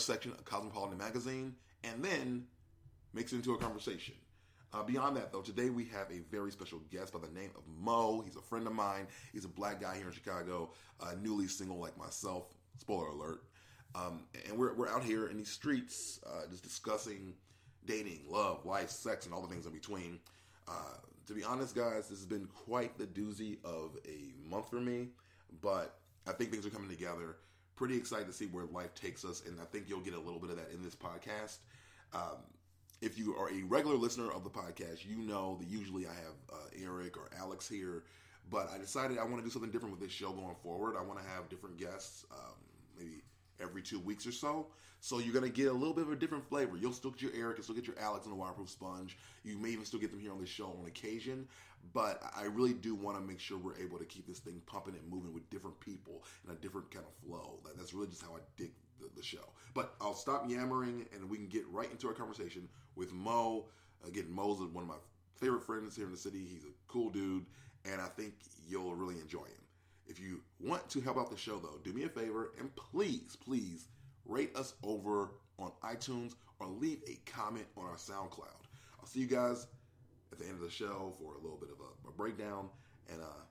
section of Cosmopolitan magazine and then makes it into a conversation. Uh, beyond that, though, today we have a very special guest by the name of Mo. He's a friend of mine. He's a black guy here in Chicago, uh, newly single like myself. Spoiler alert. Um, and we're, we're out here in these streets uh, just discussing dating, love, life, sex, and all the things in between. Uh, to be honest, guys, this has been quite the doozy of a month for me, but I think things are coming together. Pretty excited to see where life takes us, and I think you'll get a little bit of that in this podcast. Um, if you are a regular listener of the podcast, you know that usually I have uh, Eric or Alex here, but I decided I want to do something different with this show going forward. I want to have different guests, um, maybe every two weeks or so. So you're gonna get a little bit of a different flavor. You'll still get your Eric, you'll still get your Alex and the Waterproof Sponge. You may even still get them here on the show on occasion. But I really do want to make sure we're able to keep this thing pumping and moving with different people in a different kind of flow. That's really just how I dig the, the show. But I'll stop yammering and we can get right into our conversation with Mo. Again, Mo's one of my favorite friends here in the city. He's a cool dude, and I think you'll really enjoy him. If you want to help out the show, though, do me a favor and please, please rate us over on iTunes or leave a comment on our SoundCloud. I'll see you guys at the end of the show for a little bit of a, a breakdown. And uh,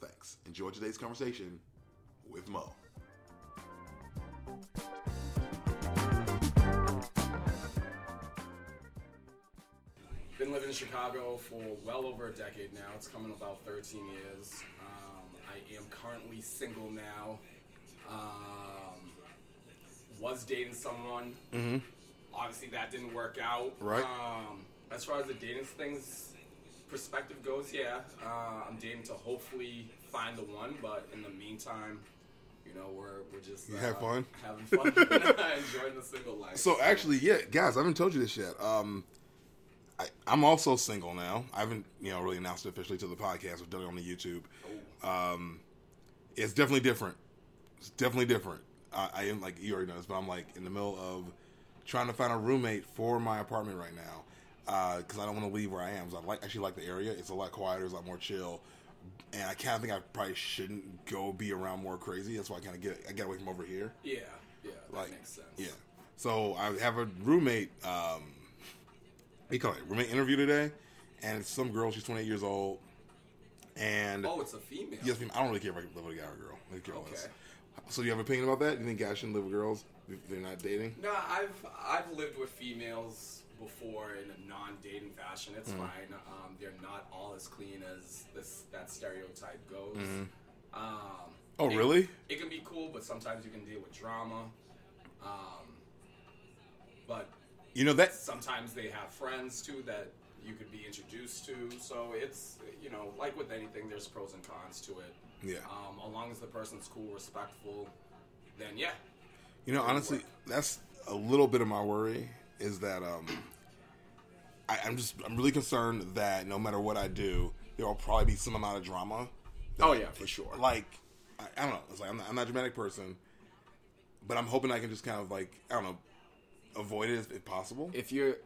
thanks. Enjoy today's conversation with Mo. Been living in Chicago for well over a decade now. It's coming about 13 years. Um, I am currently single now. Um, was dating someone. Mm-hmm. Obviously, that didn't work out. Right. Um, as far as the dating things perspective goes, yeah, uh, I'm dating to hopefully find the one. But in the meantime, you know, we're we're just You uh, have fun? having fun, enjoying the single life. So actually, yeah, guys, I haven't told you this yet. Um, I, I'm also single now. I haven't, you know, really announced it officially to the podcast. I've done it on the YouTube. Um, it's definitely different. It's definitely different. I, I am like you already know this, but I'm like in the middle of trying to find a roommate for my apartment right now because I don't want to leave where I am. So I like actually like the area. It's a lot quieter. It's a lot more chill. And I kind of think I probably shouldn't go be around more crazy. That's why I kind of get I get away from over here. yeah, yeah, that Like, makes sense. Yeah. So I have a roommate. Um, what do you call it? Roommate interview today, and it's some girl. She's 28 years old, and Oh, it's a female. yes, I don't really care if I live with a guy or a girl. I don't care what it is. So you have an opinion about that? You think guys shouldn't live with girls if they're not dating? No, I've I've lived with females before in a non-dating fashion. It's Mm-hmm. fine. Um, they're not all as clean as this that stereotype goes. Um, Oh, it- really? It can be cool, but sometimes you can deal with drama. Um, but You know that sometimes they have friends too that you could be introduced to. So it's you know like with anything, there's pros and cons to it. Yeah. Um, as long as the person's cool, respectful, then yeah. You know, honestly, that's a little bit of my worry is that um, I, I'm just I'm really concerned that no matter what I do, there will probably be some amount of drama. Oh yeah, for sure. Like I, I don't know. It's like I'm not, I'm not a dramatic person, but I'm hoping I can just kind of like I don't know, avoid it if, possible. if you're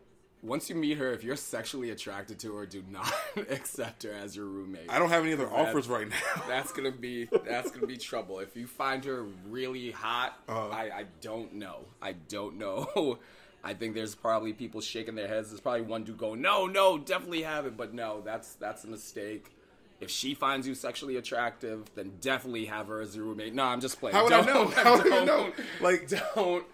once you meet her, if you're sexually attracted to her, do not accept her as your roommate. I don't have any other offers right now. That's gonna be that's gonna be trouble. If you find her really hot, Uh-huh. I, I don't know. I don't know. I think there's probably people shaking their heads. There's probably one dude going, "No, no, definitely have it," but no, that's that's a mistake. If she finds you sexually attractive, then definitely have her as your roommate. No, I'm just playing. How would I Don't- know? How would I know? Like- don't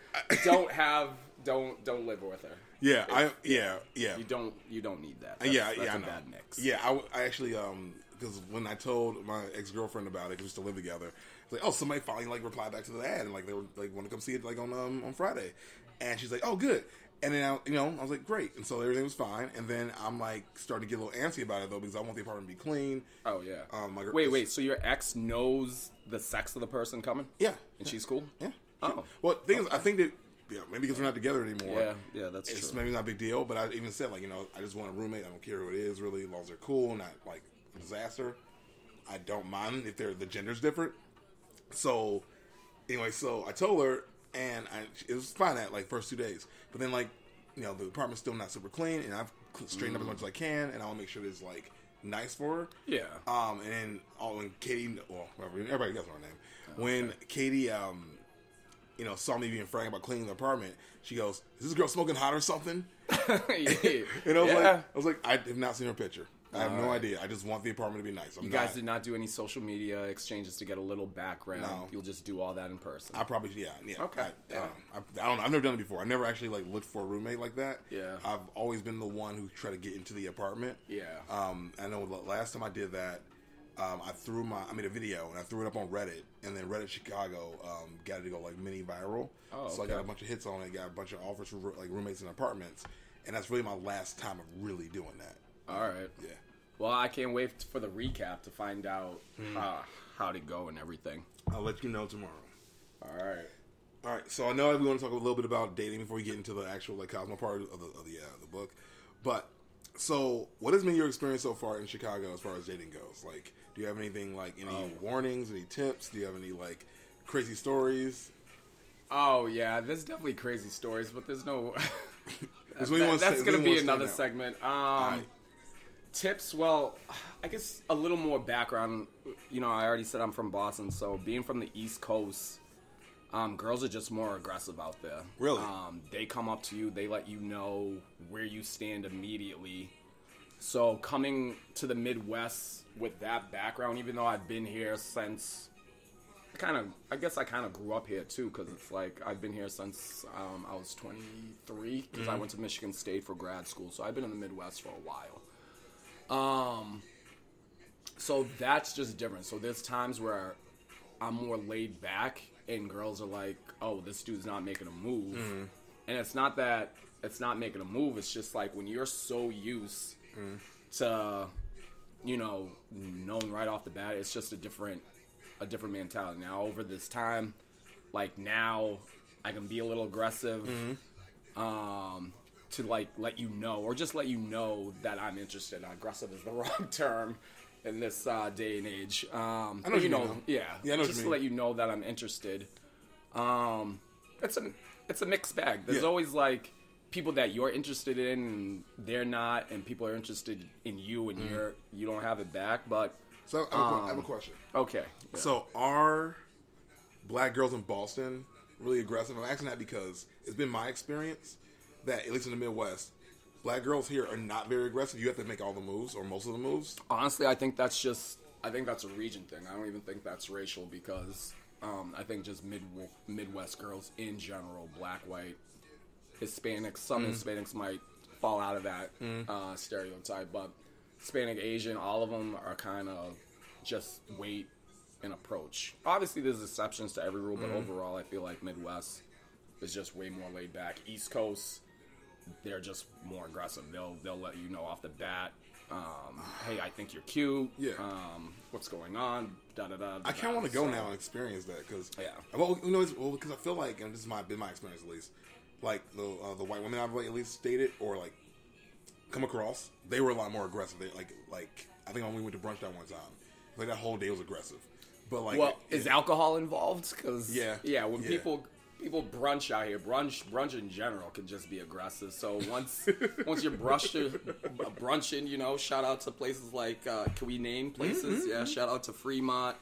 don't have don't don't live with her. yeah, I yeah yeah You don't you don't need that. Uh, yeah That's- yeah that's know. bad mix. Yeah, I, I actually um because when I told my ex girlfriend about it, because we still live together, it's like oh somebody finally like replied back to the ad and like they were like want to come see it like on um on Friday, and she's like oh good. And then I, you know, I was like, great, and so everything was fine. And then I'm like, starting to get a little antsy about it though, because I want the apartment to be clean. Oh yeah. Um, my gir- wait, wait. So your ex knows the sex of the person coming? Yeah, And she's cool? yeah. Oh. Well, thing is, I think that yeah, maybe because we're not together anymore. Yeah, yeah, that's true. it's true. maybe not a big deal. But I even said like, you know, I just want a roommate. I don't care who it is, really, as long as they're cool, not like a disaster. I don't mind if they're the gender's different. So anyway, so I told her, and I, it was fine at like first two days. But then like, you know, the apartment's still not super clean, and I've straightened up as much as I can, and I want to make sure it's like nice for her. Yeah. Um, and then oh, when Katie, well, everybody knows her name. When Katie, um, you know, saw me being frank about cleaning the apartment, she goes, "Is this girl smoking hot or something?" yeah. And I was Yeah. like, I was like, I have not seen her picture. I have no Alright. idea. I just want the apartment to be nice. I'm You guys not- did not do any social media exchanges to get a little background. No. You'll just do all that in person. I probably yeah yeah Okay, I, yeah. um, I, I don't know. I've never done it before. I never actually like looked for a roommate like that. Yeah. I've always been the one who tried to get into the apartment. Yeah. Um, I know the last time I did that, um, I threw my I made a video and I threw it up on Reddit, and then Reddit Chicago um, got it to go like mini viral. Oh, So I got okay. a bunch of hits on it. Got a bunch of offers for like roommates in apartments, and that's really my last time of really doing that. all right. Yeah. Well, I can't wait for the recap to find out Hmm. uh, how to go and everything. I'll let you know tomorrow. All right. All right, so I know we want to talk a little bit about dating before we get into the actual like Cosmo part of the of the, uh, the book. But so, what has been your experience so far in Chicago as far as dating goes? Like, do you have anything like any Oh. warnings, any tips? Do you have any like crazy stories? Oh yeah, there's definitely crazy stories, but there's no. You That- that's gonna be another segment. Um, right. Tips. Well, I guess a little more background. You know, I already said I'm from Boston, so being from the East Coast, um, girls are just more aggressive out there. Really? Um, they come up to you, they let you know where you stand immediately. So coming to the Midwest with that background, even though I've been here since, I kind of, I guess I kind of grew up here too, because it's like I've been here since um, I was 23, because I went to Michigan State for grad school. So I've been in the Midwest for a while. Um, so that's just different. So there's times where I'm more laid back, and girls are like, "Oh, this dude's not making a move," and it's not that it's not making a move. It's just like when you're so used to, you know, knowing right off the bat, it's just a different, a different mentality. Now over this time, like now, I can be a little aggressive. Um, to like let you know, or just let you know that I'm interested. Aggressive is the wrong term in this uh, day and age. Um, I know you you know, yeah, Yeah, I know just to let you know that I'm interested. Um, it's a it's a mixed bag. There's Yeah. always like people that you're interested in and they're not, and people are interested in you and Mm-hmm. you're you don't have it back. But So I have, a, I Um, have a question. okay, yeah. So are black girls in Boston really aggressive? I'm asking that because it's been my experience that at least in the Midwest, black girls here are not very aggressive. You have to make all the moves or most of the moves. honestly, I think that's just I think that's a region thing. I don't even think that's racial because um, I think just mid Midwest girls in general, black, white, Hispanics, some Hispanics might fall out of that uh, stereotype, but Hispanic, Asian, all of them are kind of just wait and approach. Obviously, there's exceptions to every rule, but overall, I feel like Midwest is just way more laid back. East Coast, they're just more aggressive. They'll they'll let you know off the bat. Um, hey, I think you're cute. Yeah. Um, what's going on? Da da da. I kind of want to go now and experience that because Yeah. Well, you know, it's, well, because I feel like, and this is my been my experience at least, like the uh, the white women I've at least dated or like come across, they were a lot more aggressive. They like like I think when we went to brunch that one time, like that whole day was aggressive. But like, Well, it- is alcohol involved? Because Yeah. yeah. When Yeah. people people brunch out here, brunch brunch in general can just be aggressive. So once once you're brushed brunching, you know, shout out to places like uh, can we name places? Mm-hmm, Yeah, shout out to Fremont,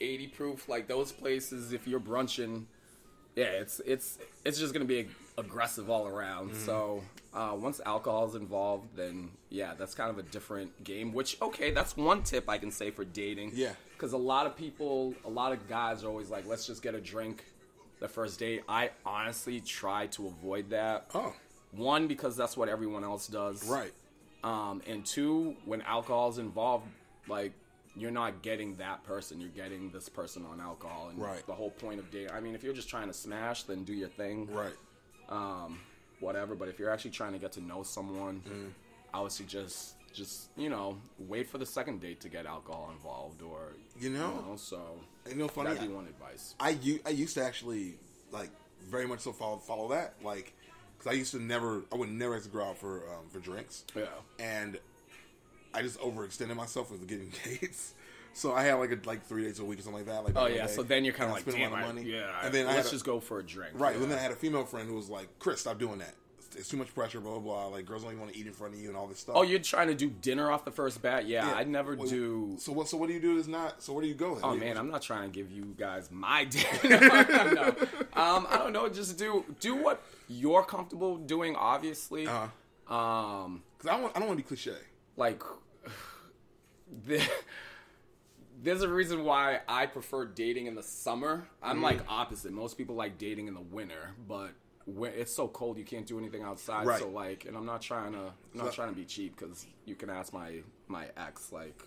80 proof, like those places. If you're brunching, yeah, it's it's it's just gonna be aggressive all around. Mm-hmm. So uh, once alcohol is involved, then yeah, that's kind of a different game. Which okay, that's one tip I can say for dating. Yeah. because a lot of people, a lot of guys are always like, let's just get a drink the first date. I honestly try to avoid that. oh One because that's what everyone else does. right, Um, and two, when alcohol is involved, like you're not getting that person, you're getting this person on alcohol. And Right. the whole point of dating, I mean, if you're just trying to smash, then do your thing, right. um, whatever. But if you're actually trying to get to know someone, Mm. I would suggest just you know wait for the second date to get alcohol involved, or You know, so you know, funny. that'd be one advice. I, I used to actually like very much so follow follow that like because I used to never I would never have to go out for um, for drinks Yeah. and I just overextended myself with getting dates. So I had like a, like three days a week or something like that. Like Oh yeah, the so then you're kind of I like, spent a damn, lot of money. yeah. And then I let's had a- just go for a drink. right. Yeah. And then I had a female friend who was like, "Chris, stop doing that. It's too much pressure, blah blah blah. Like girls don't even want to eat in front of you and all this stuff. Oh, you're trying to do dinner off the first bat? Yeah, Yeah. I'd never Wait, do. So what? So what do you do? Is not. So where do you go? Oh You- man, I'm not trying to give you guys my dinner. no. um, I don't know. Just do do what you're comfortable doing. Obviously, Uh-huh. um, Cause I don't. want- I don't want to be cliche. like the, there's a reason why I prefer dating in the summer. I'm like opposite. Most people like dating in the winter, but when it's so cold you can't do anything outside. Right. So like, and I'm not trying to I'm not trying to be cheap because you can ask my my ex like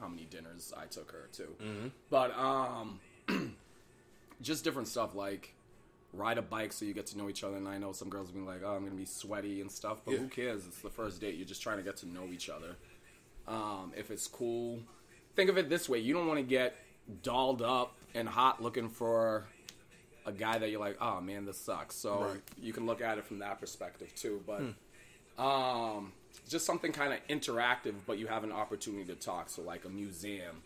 how many dinners I took her to. But um, just different stuff like. Ride a bike so you get to know each other, and I know some girls will be like, "Oh, I'm gonna be sweaty and stuff," but Yeah. who cares? It's the first date. You're just trying to get to know each other. Um, if it's cool, think of it this way: you don't want to get dolled up and hot looking for a guy that you're like, oh man, this sucks. So Right. you can look at it from that perspective too. But um, just something kind of interactive, but you have an opportunity to talk. So like a museum,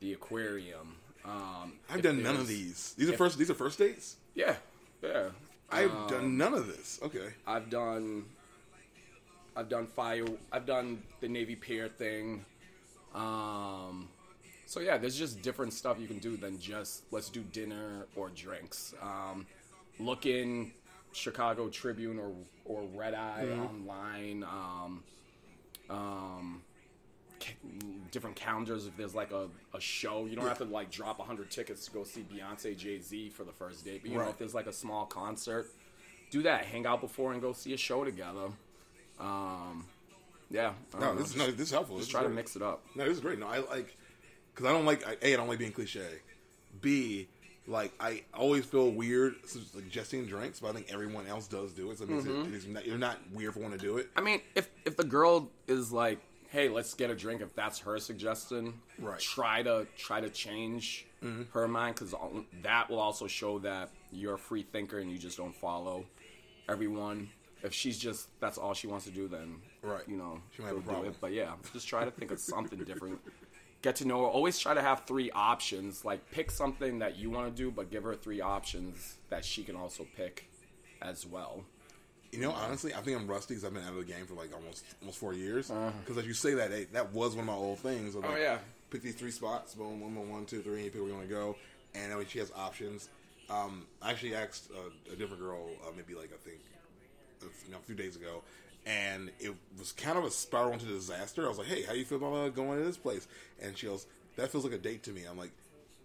the aquarium. Um, I've done none of these. These are first. These are first dates. Yeah, yeah. I've Um, done none of this. Okay. I've done I've done fire I've done the Navy Pier thing. Um so yeah, there's just different stuff you can do than just let's do dinner or drinks. Um look in Chicago Tribune or or Red Eye online. Um um different calendars if there's like a, a show you don't have to like drop 100 tickets to go see beyonce jay-z for the first date but you know if there's like a small concert do that hang out before and go see a show together um yeah No, know, this is no. This is helpful. just This try to mix it up No, this is great. No, I like because I don't like I, a. I don't like being cliche. B, like I always feel weird suggesting drinks, but I think everyone else does do it. So it makes Mm-hmm. it, it is not, you're not weird for wanting to do it. I mean, if if the girl is like, "Hey, let's get a drink," if that's her suggestion, Right. Try to try to change her mind because that will also show that you're a free thinker and you just don't follow everyone. If she's just that's all she wants to do, then Right. you know, She might have a problem. it. But yeah, just try to think of something different. Get to know her. Always try to have three options. Like pick something that you want to do, but give her three options that she can also pick as well. You know, honestly, I think I'm rusty because I've been out of the game for like almost almost four years. Because as you say that, hey, that was one of my old things. of, Uh-huh. Oh, yeah. pick these three spots. Boom, one, one, one, two, three. You pick where you want to go, and that way she has options. Um, I actually asked a, a different girl, uh, maybe like I think, you know, a few days ago, and it was kind of a spiral into disaster. I was like, "Hey, how you feel about uh, going to this place?" And she goes, "That feels like a date to me." I'm like,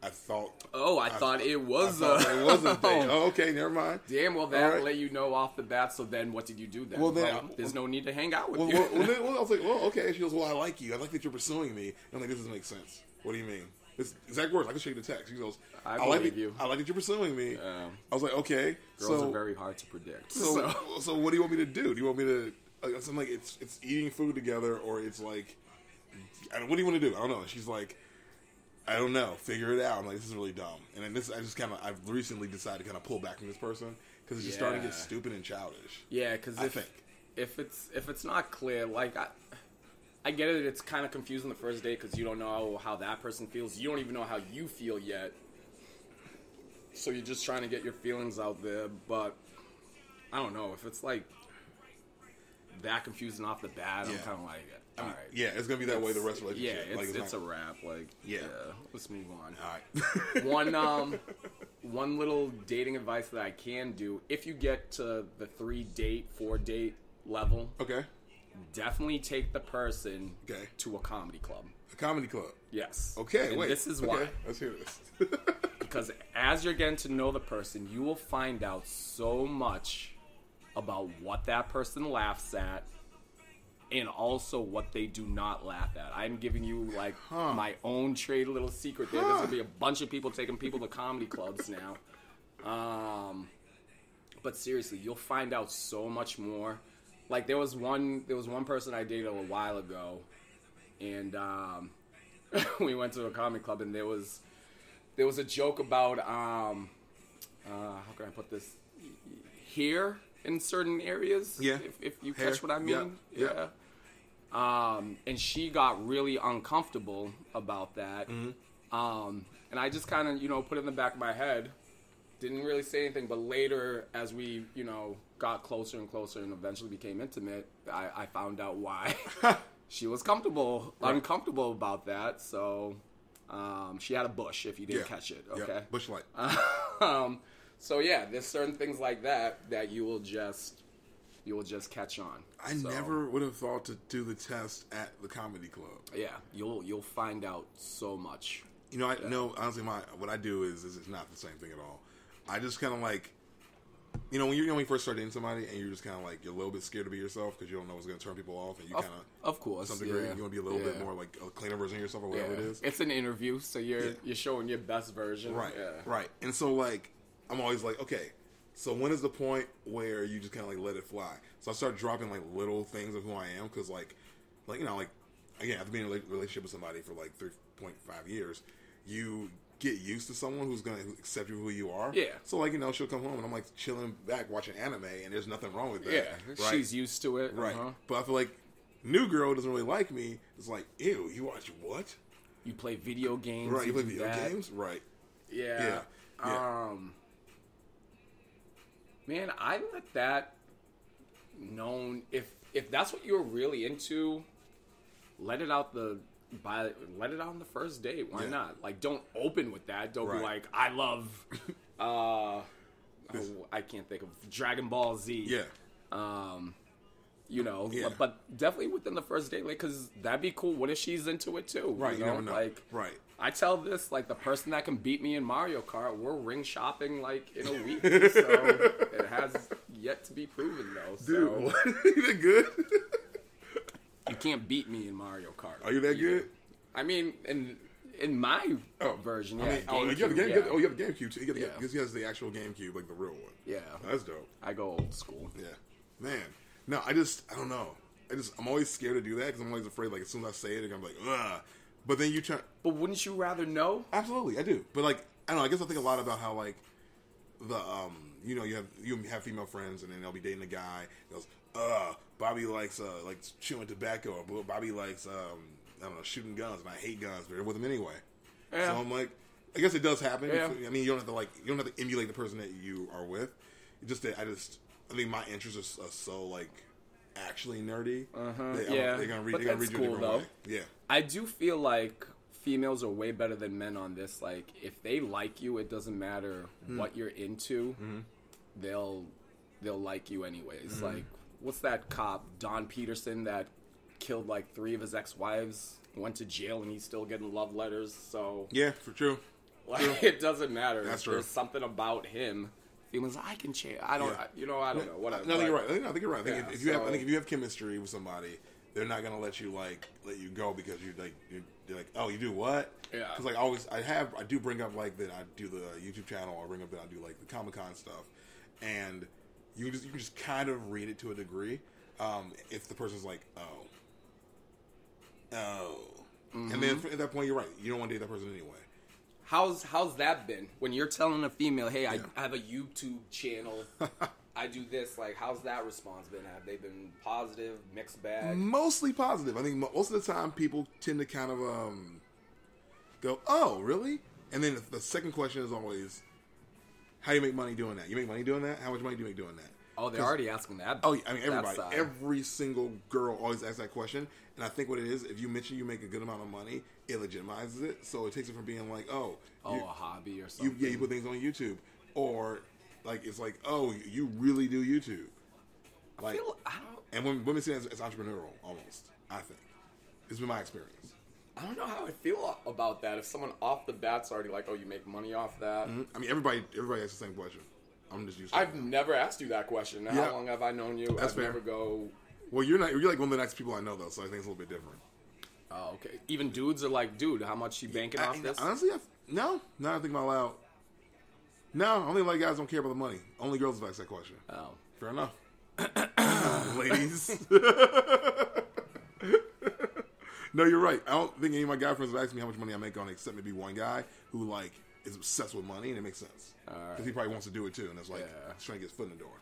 "I thought." Oh, I, thought it was thought a it was a date. Oh, okay, never mind. Damn, well, that right. let you know off the bat. So then, what did you do then? Well, then- there's no need to hang out with Well, you. well, well, then, well, I was like, well, okay. She goes, well, I like you. I like that you're pursuing me. And I'm like, this doesn't make sense. What do you mean? It's exact words. I can show you the text. He goes, I like believe that, you. I like that you're pursuing me. Yeah. I was like, okay. Girls so, are very hard to predict. so, So, so, what do you want me to do? Do you want me to? Like, I'm like, it's it's eating food together, or it's like, I don't, what do you want to do? I don't know. And she's like, I don't know. Figure it out. I'm like, this is really dumb. And then this, I just kind of, I've recently decided to kind of pull back from this person because it's just starting to get stupid and childish. yeah, because I if think. if it's if it's not clear, like I, I get it. It's kind of confusing the first day because you don't know how that person feels. You don't even know how you feel yet. So you're just trying to get your feelings out there, but I don't know if it's like that confusing off the bat. I'm kind of like, all right. Yeah, it's gonna be that way the rest of the Yeah, relationship. it's, like, it's, not- a wrap. Like, Yeah. yeah. let's move on. All right. one um, one little dating advice that I can do: if you get to the three date, four date level, okay. Definitely take the person Okay. to a comedy club. A comedy club. Yes. Okay. And wait. This is okay, why. Let's hear this. Because as you're getting to know the person, you will find out so much about what that person laughs at and also what they do not laugh at. I'm giving you like Huh. my own trade little secret there. There's gonna be a bunch of people taking people to comedy clubs now. Um, but seriously, you'll find out so much more. Like there was one, there was one person I dated a while ago, and um, we went to a comedy club, and there was there was a joke about um, uh, how can I put this here in certain areas. Yeah. if, if you Hair. catch what I Yeah. mean. Yeah. Um, and she got really uncomfortable about that. Mm-hmm. Um, and I just kind of, you know, put it in the back of my head. didn't really say anything. But later, as we you know got closer and closer, and eventually became intimate, I, I found out why she was comfortable, Right. uncomfortable about that. So um, she had a bush. If you didn't Yeah. catch it, Yeah, okay. Bush Light. um, so yeah, there's certain things like that that you will just you will just catch on. I So, never would have thought to do the test at the comedy club. Yeah, you'll you'll find out so much. You know, I no honestly, my what I do is is it's not the same thing at all. I just kind of like, you know, when you're when you first start dating somebody and you're just kind of like you're a little bit scared to be yourself because you don't know what's going to turn people off, and you kind of of course, some degree yeah. you want to be a little bit more like a cleaner version of yourself or Yeah. whatever it is. It's an interview, so you're Yeah. you're showing your best version. Right, Yeah. right. And so like I'm always like, okay, so when is the point where you just kind of like let it fly? So I start dropping like little things of who I am because like, like you know, like again, after being in a relationship with somebody for like three point five years, you get used to someone who's gonna accept you who you are. Yeah. So like you know, she'll come home and I'm like chilling back watching anime, and there's nothing wrong with that. Yeah, right? she's used to it. right. uh-huh. But I feel like new girl doesn't really like me. It's like, ew, you watch what? You play video games. Right. You play video that. games. Right. Yeah. Yeah, yeah. Um. Man, I let that known if if that's what you're really into, let it out the by let it out on the first date. Why Yeah. not? Like, don't open with that. Don't Right. be like, I love. uh oh, I can't think of Dragon Ball Z. Yeah. Um. You know, Yeah. but definitely within the first date, like, cause that'd be cool. What if she's into it too? Right. You, know? never know. Like, right. I tell this like the person that can beat me in Mario Kart, we're ring shopping like in a week. so it has yet to be proven though. Dude, so what? good? you can't beat me in Mario Kart. Are you that good? I mean, in in my version, yeah. I mean, oh, you have the GameCube, game. yeah. Oh, you got the GameCube too. You got the, Yeah. because he has the actual GameCube, like the real one. yeah. That's dope. I go old school. Yeah, man. No, I just, I don't know. I just, I'm always scared to do that because I'm always afraid. Like as soon as I say it, I'm like, ugh. But then you try. But wouldn't you rather know? Absolutely, I do. But like, I don't know. I guess I think a lot about how like the um, you know, you have you have female friends, and then they'll be dating a guy. Goes, uh, Bobby likes uh like chewing tobacco, or Bobby likes um, I don't know, shooting guns, and I hate guns, but they're with him anyway. Yeah. So I'm like, I guess it does happen. Yeah. I mean, you don't have to like, you don't have to emulate the person that you are with. It's just that I just, I think my interests are, are so like actually nerdy. Uh-huh. They, Yeah. they're gonna read. But They're gonna read you a cool, different though. way. Yeah. I do feel like females are way better than men on this. Like, if they like you, it doesn't matter Hmm. what you're into. Mm-hmm. They'll they'll like you anyways. Like, what's that cop Don Peterson that killed like three of his ex-wives? Went to jail and he's still getting love letters. So Yeah, for true. like, it doesn't matter. That's true. There's something about him. Females, I can change. I don't. Yeah. I, you know, I don't know. Whatever. No, I think you're right. I think, I think you're right. I think Yeah, if, you have, I think if you have chemistry with somebody, they're not gonna let you like let you go because you're like you're, you're like, oh, you do what? Yeah. Because like I always, I have, I do bring up like that. I do the YouTube channel. I bring up that I do like the Comic Con stuff, and you just you can just kind of read it to a degree. Um, if the person's like, oh, oh, and Mm-hmm. then at that point, you're right. You don't want to date that person anyway. How's how's that been? When you're telling a female, "Hey, I Yeah. have a YouTube channel. I do this." Like, how's that response been? Have they been positive, mixed bag? Mostly positive. I think most of the time people tend to kind of um, go, "Oh, really?" And then the second question is always, "How do you make money doing that? You make money doing that? How much money do you make doing that?" Oh, they're already asking that. Oh, yeah, I mean everybody, every single girl always asks that question, and I think what it is, if you mention you make a good amount of money, it legitimizes it. So it takes it from being like, "Oh, oh, you- a hobby or you something. yeah, you put things on YouTube," or like it's like, "Oh, you really do YouTube." I Like, feel, I and women, women see it as, as entrepreneurial almost. I think it's been my experience. I don't know how I feel about that. If someone off the bat's already like, "Oh, you make money off that," mm-hmm. I mean, everybody everybody asks the same question. I'm just used to I've never asked you that question. How Yeah. long have I known you? That's I've fair. never go. Well, you're not. You're like one of the next people I know, though, so I think it's a little bit different. Oh, okay. Even dudes are like, "Dude, how much you banking I- off this?" honestly, I, no. Now I think about loud. No, I don't think a lot of guys don't care about the money. Only girls have asked that question. Oh, Fair enough. Ladies. no, you're right. I don't think any of my guy friends have asked me how much money I make on it, except maybe one guy who like is obsessed with money, and it makes sense because Alright. he probably wants to do it too, and it's like Yeah. he's trying to get his foot in the door.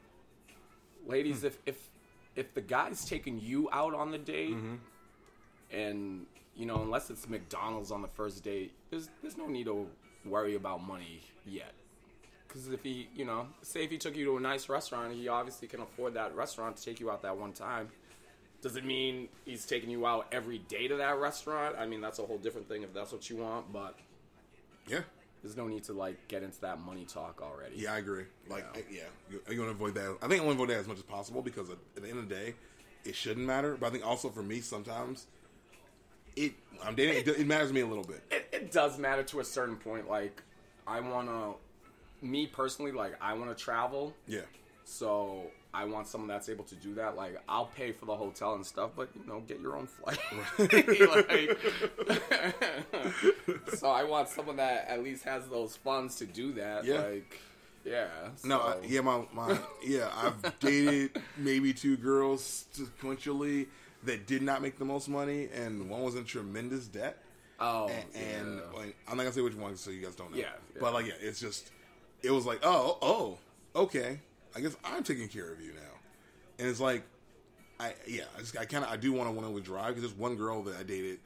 ladies, if if if the guy's taking you out on the date, Mm-hmm. and you know, unless it's McDonald's on the first date, there's there's no need to worry about money yet. Because if he, you know, say if he took you to a nice restaurant, he obviously can afford that restaurant to take you out that one time. Does it mean he's taking you out every day to that restaurant? I mean, that's a whole different thing if that's what you want, but Yeah. there's no need to like get into that money talk already. Yeah, I agree. Like, Yeah. I- yeah, you, you want to avoid that. I think I want to avoid that as much as possible because at, at the end of the day, it shouldn't matter. But I think also for me, sometimes it. I'm dating. It, it matters to me a little bit. it, it does matter to a certain point. Like, I want to, me personally, like, I want to travel. Yeah. So I want someone that's able to do that. Like, I'll pay for the hotel and stuff, but you know, get your own flight. Like- so I want someone that at least has those funds to do that. Yeah. Like, yeah. No, so- I, yeah, my, my yeah, I've dated maybe two girls sequentially that did not make the most money, and one was in tremendous debt. Oh, and, and yeah. like, I'm not gonna say which one, so you guys don't know. Yeah, yeah. but like, yeah, it's just, it was like, oh, oh, okay, I guess I'm taking care of you now, and it's like, I yeah, I just I kind of I do want to want to drive because there's one girl that I dated,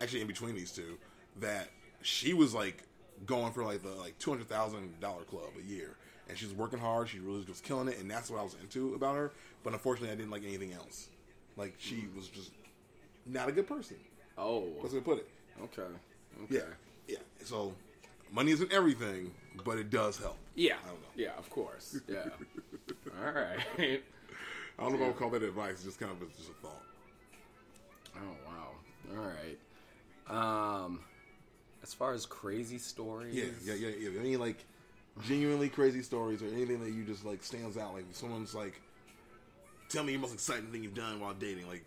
actually in between these two, that she was like going for like the like two hundred thousand dollar club a year, and she's working hard. She really was killing it, and that's what I was into about her. But unfortunately, I didn't like anything else. Like she hmm. was just not a good person. oh, That's the way to put it. okay. okay. Yeah, yeah. So money isn't everything, but it does help. Yeah. I don't know. Yeah, of course. Yeah. All right. I don't know if I would call that advice. It's just kind of just a thought. Oh wow! All right. Um, as far as crazy stories, Yeah, yeah, yeah, yeah. Any like genuinely crazy stories or anything that you just like stands out? Like someone's like, tell me your most exciting thing you've done while dating. Like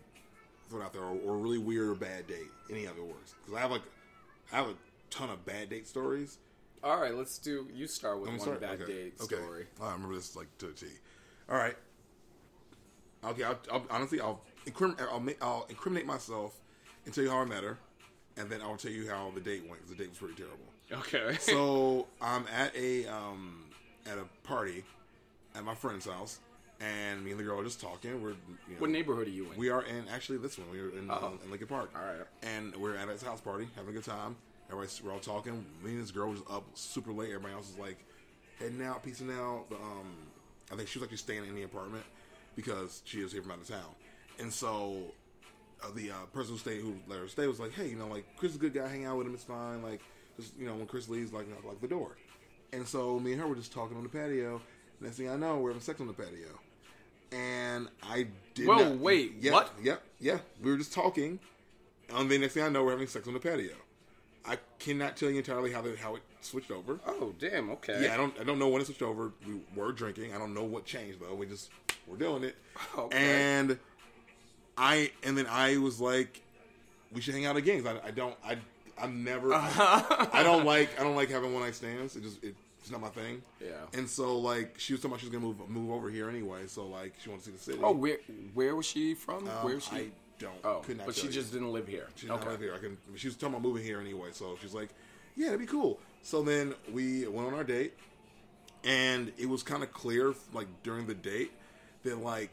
throw it out there, or, or a really weird or bad date. Any of it works. Because I have like, I have a ton of bad date stories. All right, let's do. You start with one sorry. bad okay. date okay. story. I remember this like to a T. All right. Okay. I'll, I'll, honestly, I'll, incrim- I'll, I'll incriminate myself and tell you how I met her, and then I'll tell you how the date went. Because the date was pretty terrible. Okay. so I'm at a um, at a party at my friend's house, and me and the girl are just talking. We're you know, what neighborhood are you in? we are in actually this one. We are in, uh, in Lincoln Park. All right. And we're at his house party, having a good time. Everybody's we're all talking. Me and this girl was up super late. Everybody else is like heading out, peacing out. But, um, I think she was actually staying in the apartment because she is here from out of town. And so uh, the uh, person who stayed, who let her stay, was like, "Hey, you know, like Chris is a good guy. Hang out with him. It's fine. Like, just you know, when Chris leaves, like, knock, lock the door." And so me and her were just talking on the patio. Next thing I know, we're having sex on the patio. And I did Whoa, not. wait, Yep, what? Yep, yeah. We were just talking, and then next thing I know, we're having sex on the patio. I cannot tell you entirely how the, how it switched over. oh, damn. Okay. Yeah, I don't I don't know when it switched over. We were drinking. I don't know what changed though. We just were doing it. Okay. And I and then I was like, we should hang out again. I, I don't I I'm never I, I don't like I don't like having one night stands. It just it, it's not my thing. Yeah. And so like she was talking about she was gonna move move over here anyway. So like she wanted to see the city. Oh, where where was she from? Um, where was she? I don't. oh, but she you. just didn't live here. She's not live here. I can. She was talking about moving here anyway, so she's like, "Yeah, it'd be cool." So then we went on our date, and it was kind of clear, like during the date, that like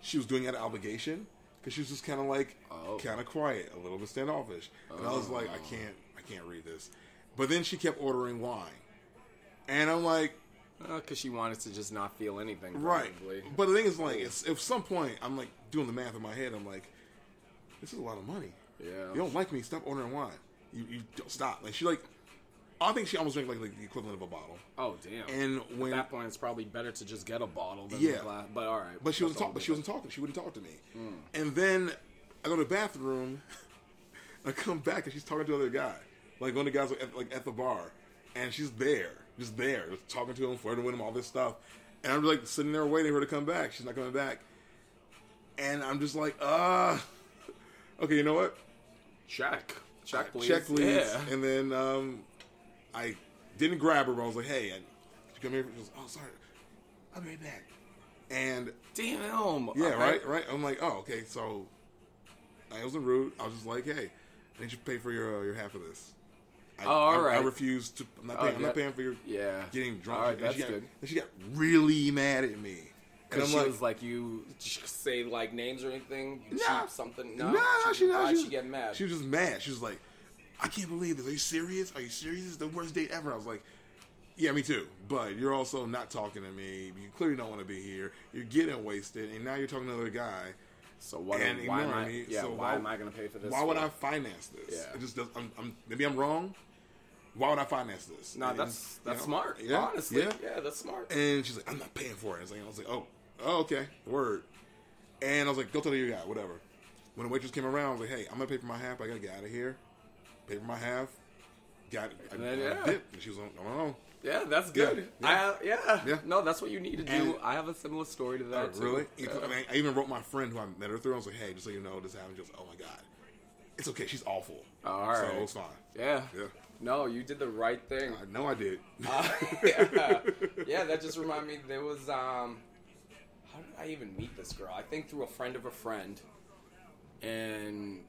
she was doing it out of obligation because she was just kind of like Oh. kind of quiet, a little bit standoffish, and I was like, "I can't, I can't read this." But then she kept ordering wine, and I'm like, Because Uh, she wanted to just not feel anything. Right. But the thing is, like, at some point, I'm like doing the math in my head. I'm like, this is a lot of money. Yeah. You don't like me? Stop ordering wine. You, you don't stop. Like she like, I think she almost drank like, like the equivalent of a bottle. Oh, damn. And when, At that point, it's probably better to just get a bottle than Yeah. a glass. But all right. but she wasn't all talk, but she wasn't talking. She wouldn't talk to me. Hmm. And then I go to the bathroom. I come back and she's talking to another guy, like one of the guys at, like at the bar, and she's there, just there, just talking to him, flirting with him, all this stuff. And I'm like sitting there waiting for her to come back. She's not coming back, and I'm just like, ah, okay, you know what? Check. Check, please. Check, please. Yeah. And then um, I didn't grab her, but I was like, hey, I, could you come here? She goes, oh, sorry, I'll be right back. And Damn. yeah, All right, right. I'm like, oh, okay. So I wasn't rude. I was just like, hey, I need you to pay for your uh, your half of this. I, Oh, all I, I refuse to. I'm not Oh, paying. I'm yeah. not paying for your Yeah. getting drunk. All right, and that's she got, good. And she got really mad at me. And Because she like, was like, you say like names or anything? You Nah. something? no, No, no, she, Why'd she, she get mad? She was just mad. She was like, I can't believe this. Are you serious? Are you serious? This is the worst date ever. I was like, Yeah, me too. But you're also not talking to me. You clearly don't want to be here. You're getting wasted, and now you're talking to another guy. So what? And why am I? me, Yeah. so why, why- am I going to pay for this? Why would? I finance this? Yeah. It just does. I'm, I'm, maybe I'm wrong. Why would I finance this? No, And, that's you that's know, smart. Yeah, Honestly, yeah. yeah. that's smart. And she's like, I'm not paying for it. I was like, I was like, oh, oh, okay, word. And I was like, go tell your guy, whatever. When the waitress came around, I was like, hey, I'm gonna pay for my half. I gotta get out of here. Pay for my half. Got I, And then, I yeah. did. And she was like, no. Yeah, that's good. Yeah, I yeah. have, yeah. Yeah. No, that's what you need to do. And- I have a similar story to that. too. Oh, really? Yeah. I, mean, I even wrote my friend who I met her through. I was like, hey, just so you know, this happened. Just, oh my god, it's okay. She's awful. All So right. it's fine. Yeah. Yeah. No, you did the right thing. I know I did. Uh, yeah. yeah, that just reminded me. There was um, how did I even meet this girl? I think through a friend of a friend, and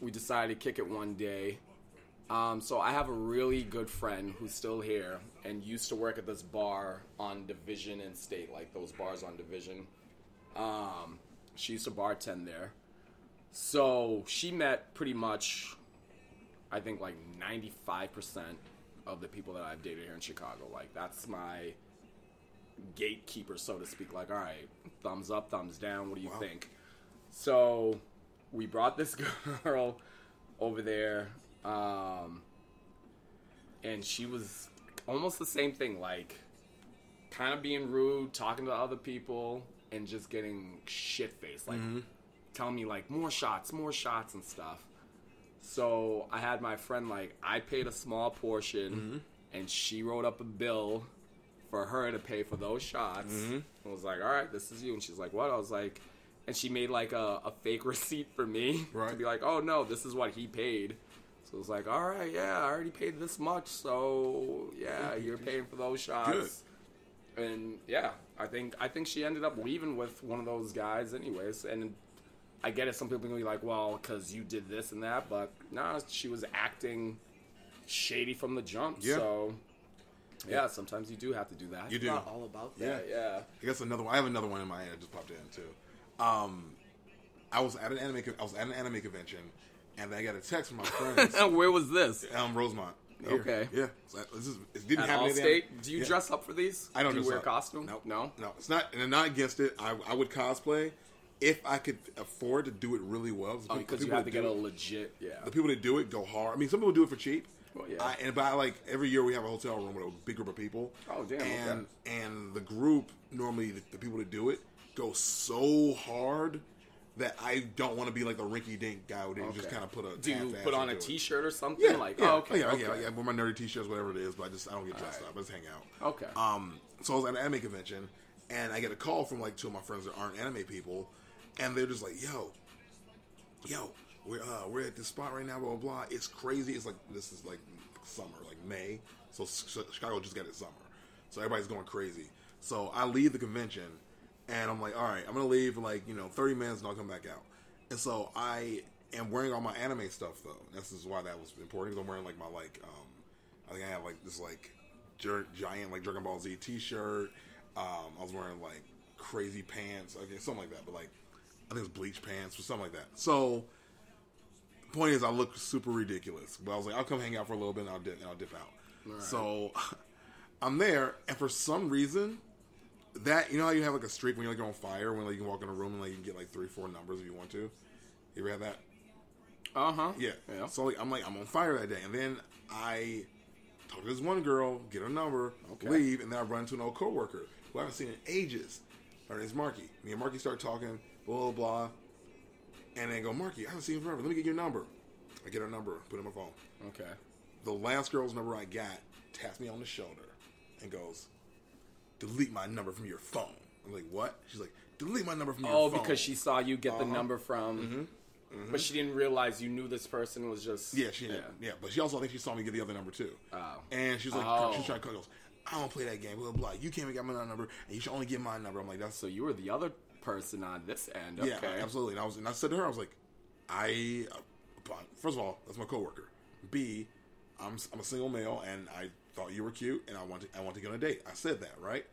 we decided to kick it one day. Um, so I have a really good friend who's still here and used to work at this bar on Division and State, like those bars on Division. Um, she used to bartend there. So she met pretty much, I think, like 95% of the people that I've dated here in Chicago. Like, that's my gatekeeper, so to speak. Like, all right, thumbs up, thumbs down, what do you Wow. think? So we brought this girl over there, um, and she was almost the same thing, like, kind of being rude, talking to other people, and just getting shit faced. Like, telling me, like, more shots, more shots, and stuff. So I had my friend like I paid a small portion, and she wrote up a bill for her to pay for those shots. I was like, "All right, this is you." And she's like, "What?" I was like, and she made like a, a fake receipt for me to be like, "Oh no, this is what he paid." So it was like, "All right, yeah, I already paid this much, so yeah, you're paying for those shots." And yeah, I think I think she ended up leaving with one of those guys, anyways, and. I get it. Some people can be like, "Well, because you did this and that," but nah, she was acting shady from the jump. Yeah. So, yeah, sometimes you do have to do that. I You do. all about that. Yeah. yeah. I guess another one. I have another one in my head that just popped in too. Um, I was at an anime. I was at an anime convention, and I got a text from my friends. Where was this? um, Rosemont. Here. Okay. Yeah. So this is, it didn't At happen. Allstate. Do you Yeah. dress up for these? I don't Do you wear up. costume? No. No. No. It's not. And I'm not against it. I, I would cosplay if I could afford to do it really well. Oh, because you have to get a legit. Yeah. the people that do it go hard. I mean, some people do it for cheap. Well, yeah. I, and I like every year we have a hotel room with a big group of people. Oh, damn, And and the group normally the, the people that do it go so hard that I don't want to be like the rinky dink guy who didn't just kind of put a. Do you put on a into it. T-shirt or something? Yeah, like, yeah, oh, okay, yeah, okay. yeah, yeah. Wear my nerdy t-shirts, whatever it is, but I just I don't get dressed Alright. up. I just hang out. Okay. Um, so I was at an anime convention, and I get a call from like two of my friends that aren't anime people, and they're just like, "Yo, yo, we're uh, we're at this spot right now, blah blah blah. It's crazy. It's like this is like summer, like May. So Chicago just got its summer, so everybody's going crazy. So I leave the convention, and I'm like, all right, I'm gonna leave like you know 30 minutes, and I'll come back out. And so I am wearing all my anime stuff though. This is why that was important because I'm wearing like my like um, I think I have like this like giant like Dragon Ball Z T-shirt. Um, I was wearing like crazy pants, okay, something like that. But like I think it was bleach pants or something like that. So point is, I look super ridiculous. But I was like, I'll come hang out for a little bit and I'll dip, and I'll dip out. So I'm there, and for some reason, that you know how you have like a streak when you're like on fire when like you can walk in a room and like you can get like three, four numbers if you want to. You ever had that? Uh huh. Yeah. Yeah. So like I'm like I'm on fire that day, and then I talk to this one girl, get her number, Okay. leave, and then I run into an old coworker who I haven't seen in ages. Her name's Marky. Me and Marky start talking, blah blah blah, and then go, Marky, I haven't seen you forever. Let me get your number. I get her number, put it in my phone. Okay. The last girl's number I got taps me on the shoulder and goes, "Delete my number from your phone." I'm like, "What?" She's like, "Delete my number from your phone. Oh, phone." because she saw you get the Uh-huh. number from, but she didn't realize you knew this person was just. Yeah, she yeah. yeah, but she also I think she saw me get the other number too. Oh. And she's like, Oh. she's trying to goes, I don't play that game. Blah blah. blah. You can't even get my number, and you should only get my number. I'm like, that's So you were the other person on this end. Okay. yeah, absolutely. And I was, and I said to her, I was like, I, first of all, that's my coworker. B, I'm I'm a single male, and I thought you were cute, and I want to I want to go on a date. I said that, right?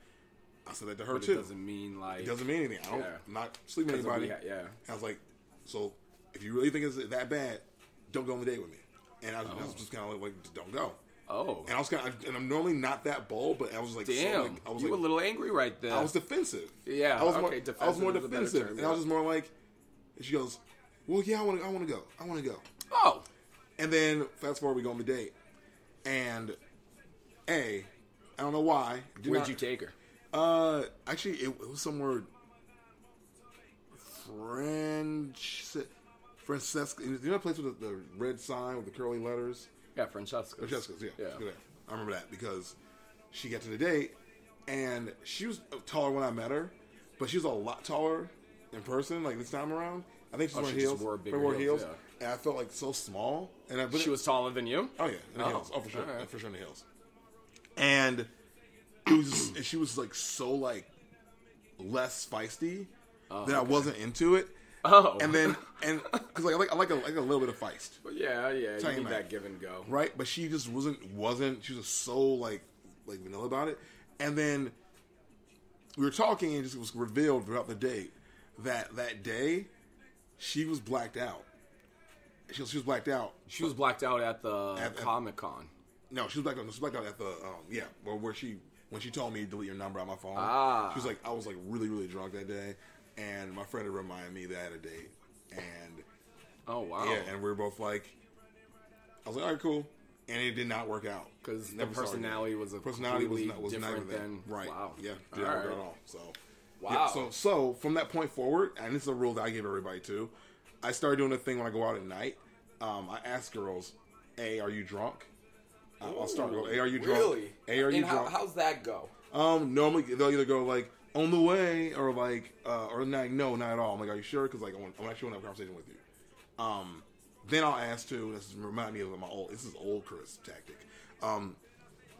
I said that to her But too. it doesn't mean like. It doesn't mean anything. I don't. Yeah. I'm not sleeping with anybody. the- yeah. I was like, so if you really think it's that bad, don't go on the date with me. And I was, I was oh. just kind of like, don't go. Oh, and I was kind of, and I'm normally not that bold, but I was like, so, damn! like, I was you like, were a little angry right there. I was defensive. Yeah, I was more, okay, I was defensive more is a better defensive, term, and I was just more like, and she goes, "Well, yeah, I want to, I want to go, I want to go." oh, And then fast forward, we go on the date, and a, I don't know why. where'd not- you take her? Uh, actually, it, it was somewhere French, Francesca. You know that place with the, the red sign with the curly letters? Yeah, Francesca. Francesca's, yeah. Yeah. I remember that because she got to the date, and she was taller when I met her, but she was a lot taller in person. Like this time around, I think she's Oh, wearing she heels. wore wore heels, heels, and I felt like so small. And I, but She was taller than you. Oh yeah, in the Oh, hills. Oh for sure, alright. for sure in the hills. And it was, just, and she was like so like less feisty that I oh, wasn't into it. Oh, And then and because like I like I like a, like a little bit of feist, yeah, yeah, Tell you you, need that give and go. right? But she just wasn't wasn't she was just so like like vanilla about it. And then we were talking and it just was revealed throughout the date that that day she was blacked out. She was, she was blacked out She was blacked out at the At- at- Comic Con. No, she was blacked out. She was blacked out at the um, yeah, where, where she when she told me to delete your number on my phone. Ah. She was like, I was like really really drunk that day, and my friend had reminded me that a date, and Oh wow. yeah, and we were both like, I was like, all right, cool, and it did not work out because the Never saw it again. personality was a personality was not was not different there. than right. Wow. Yeah, did not work at all. So Wow. yeah, so so from that point forward, and this is a rule that I give everybody too. I started doing a thing when I go out at night. Um, I ask girls, "A, are you drunk?" Uh, I'll start. With, "A, are you drunk?" Really? "A, are you and how, drunk?" how's that go? Um, normally they'll either go like on the way or like uh, or like no, not at all. I'm like, are you sure? Because like I want, I actually want to have a conversation with you. Um, then I'll ask too. This remind me of my old. This is old Chris tactic. Um,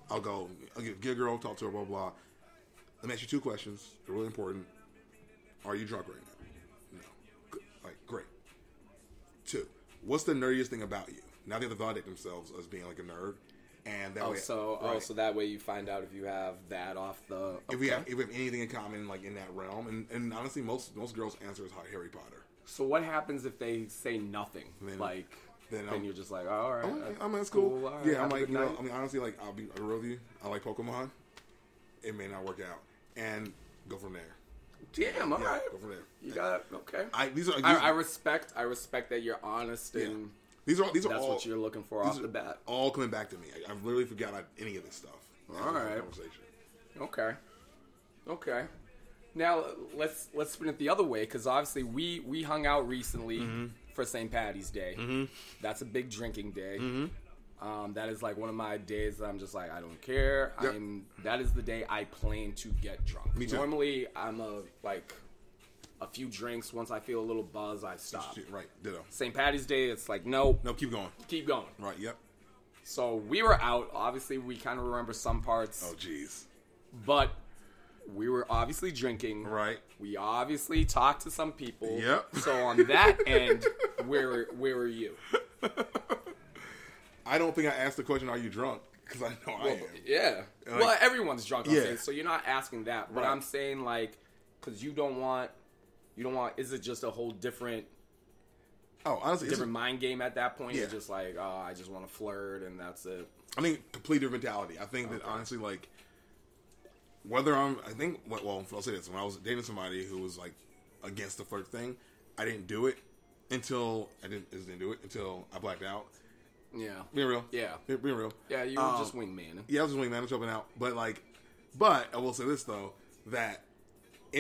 I'll go. I'll get, get a girl, talk to her, blah blah. Let me ask you two questions. They're really important. Are you drunk right now? No. Like great. Two. What's the nerdiest thing about you? Now they have to validate themselves as being like a nerd, and that Oh, way. so oh, right so that way you find out if you have that off the. if we have if we have anything in common like in that realm and, and honestly most most girls answer is Harry Potter So what happens if they say nothing? Then- like then then, you're just like, oh, all right, oh, I'm, that's I'm that's cool, all right, yeah I'm like you know. I mean honestly like I'll be real with you I like Pokemon it may not work out and go from there Damn, all yeah right. go from there You got. Okay. I these are these, I, I respect. I respect that you're honest yeah. and these are these are that's all what you're looking for off the bat. all coming back to me I, I've literally forgot any of this stuff All right. Okay. Okay. Now let's let's spin it the other way because obviously we we hung out recently Mm-hmm. for St. Patty's Day. That's a big drinking day. Mm-hmm. Um, that is like one of my days that I'm just like I don't care. Yep. I'm that is the day I plan to get drunk. Me too. Normally I'm a like a few drinks. Once I feel a little buzz, I stop. Right ditto St. Patty's Day, it's like nope, no keep going keep going. right yep So we were out. Obviously, we kind of remember some parts, oh jeez but we were obviously drinking. right We obviously talked to some people. Yep. So on that end, where where were you? I don't think I asked the question are you drunk because I know I am Yeah. Like- well, everyone's drunk. Yeah. saying, so you're not asking that, but Right. I'm saying like, because you don't want, you don't want. Is it just a whole different oh honestly it's different mind game at that point? You're Yeah. just like, oh, I just want to flirt, and that's it. I think complete different mentality. I think that honestly, like whether I'm, I think well, I'll say this: when I was dating somebody who was like against the flirt thing, I didn't do it until I didn't, just didn't do it until I blacked out. Yeah. Being real, Yeah. Be- being real, Yeah. You were Um, just wingman. yeah, I was just wingman, I was jumping out, but like, but I will say this though that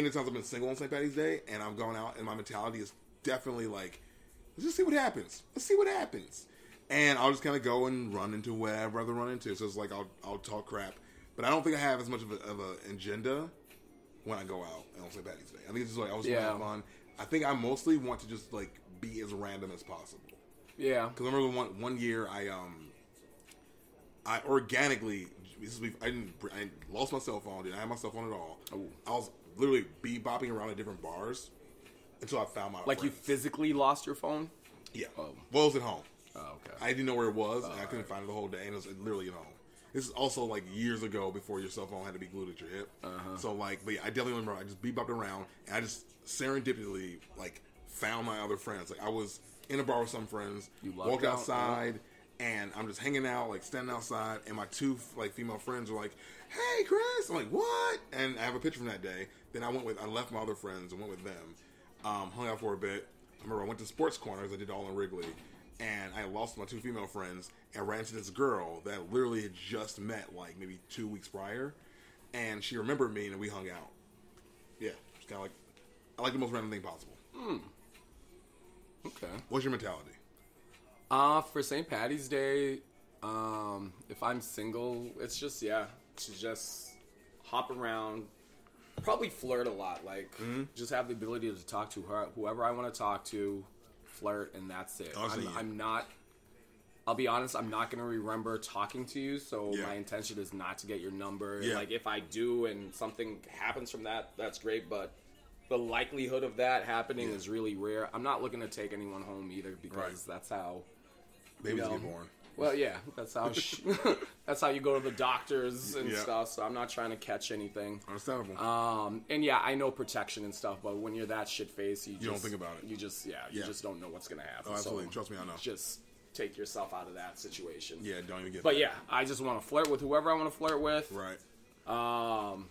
times I've been single on St. Patty's Day and I'm going out, and my mentality is definitely like, let's just see what happens. Let's see what happens, and I'll just kind of go and run into whatever I've run into. So it's like I'll I'll talk crap, but I don't think I have as much of a, of a agenda when I go out on St. Patty's Day. I think it's just like I was Yeah. having fun. I think I mostly want to just like be as random as possible. Yeah. Because I remember one one year I um I organically this is I didn't I lost my cell phone didn't have my cell phone at all. I was literally bebopping around at different bars until I found my Like you physically lost your phone? yeah. Oh. Well, it was at home. Oh, okay. I didn't know where it was, and I couldn't alright. find it the whole day, and it was literally at home. This is also like years ago before your cell phone had to be glued at your hip. Uh-huh. So like, but yeah, I definitely remember I just bebopped around, and I just serendipitously like found my other friends. Like I was in a bar with some friends, walked out, outside, and I'm just hanging out, like standing outside, and my two like female friends are like, "Hey, Chris!" I'm like, "What?" And I have a picture from that day. Then I went with I left my other friends and went with them, um, hung out for a bit. I remember I went to Sports Corners. I did all in Wrigley, and I lost my two female friends and ran into this girl that literally had just met like maybe two weeks prior, and she remembered me and we hung out. Yeah, it's kind of like I like the most random thing possible. Okay. What's your mentality? Uh, for St. Patty's Day, um, if I'm single, it's just yeah, to just hop around, probably flirt a lot. Like, Mm-hmm. just have the ability to talk to her, whoever I want to talk to, flirt, and that's it. I'm, yeah. I'm not. I'll be honest. I'm not gonna remember talking to you, so Yeah. my intention is not to get your number. Yeah. Like, if I do and something happens from that, that's great. But the likelihood of that happening is really rare. I'm not looking to take anyone home either because Right. that's how Babies know. get born. Well, yeah, that's how sh- that's how you go to the doctors and Yeah. stuff. So I'm not trying to catch anything. Understandable. Um, and yeah, I know protection and stuff, but when you're that shit face, you, just, don't think about it. You just yeah, you Yeah. just don't know what's gonna happen. Oh, absolutely. So Trust me, I know. Just take yourself out of that situation. yeah, don't even get. But that. yeah, I just want to flirt with whoever I want to flirt with. right. Um,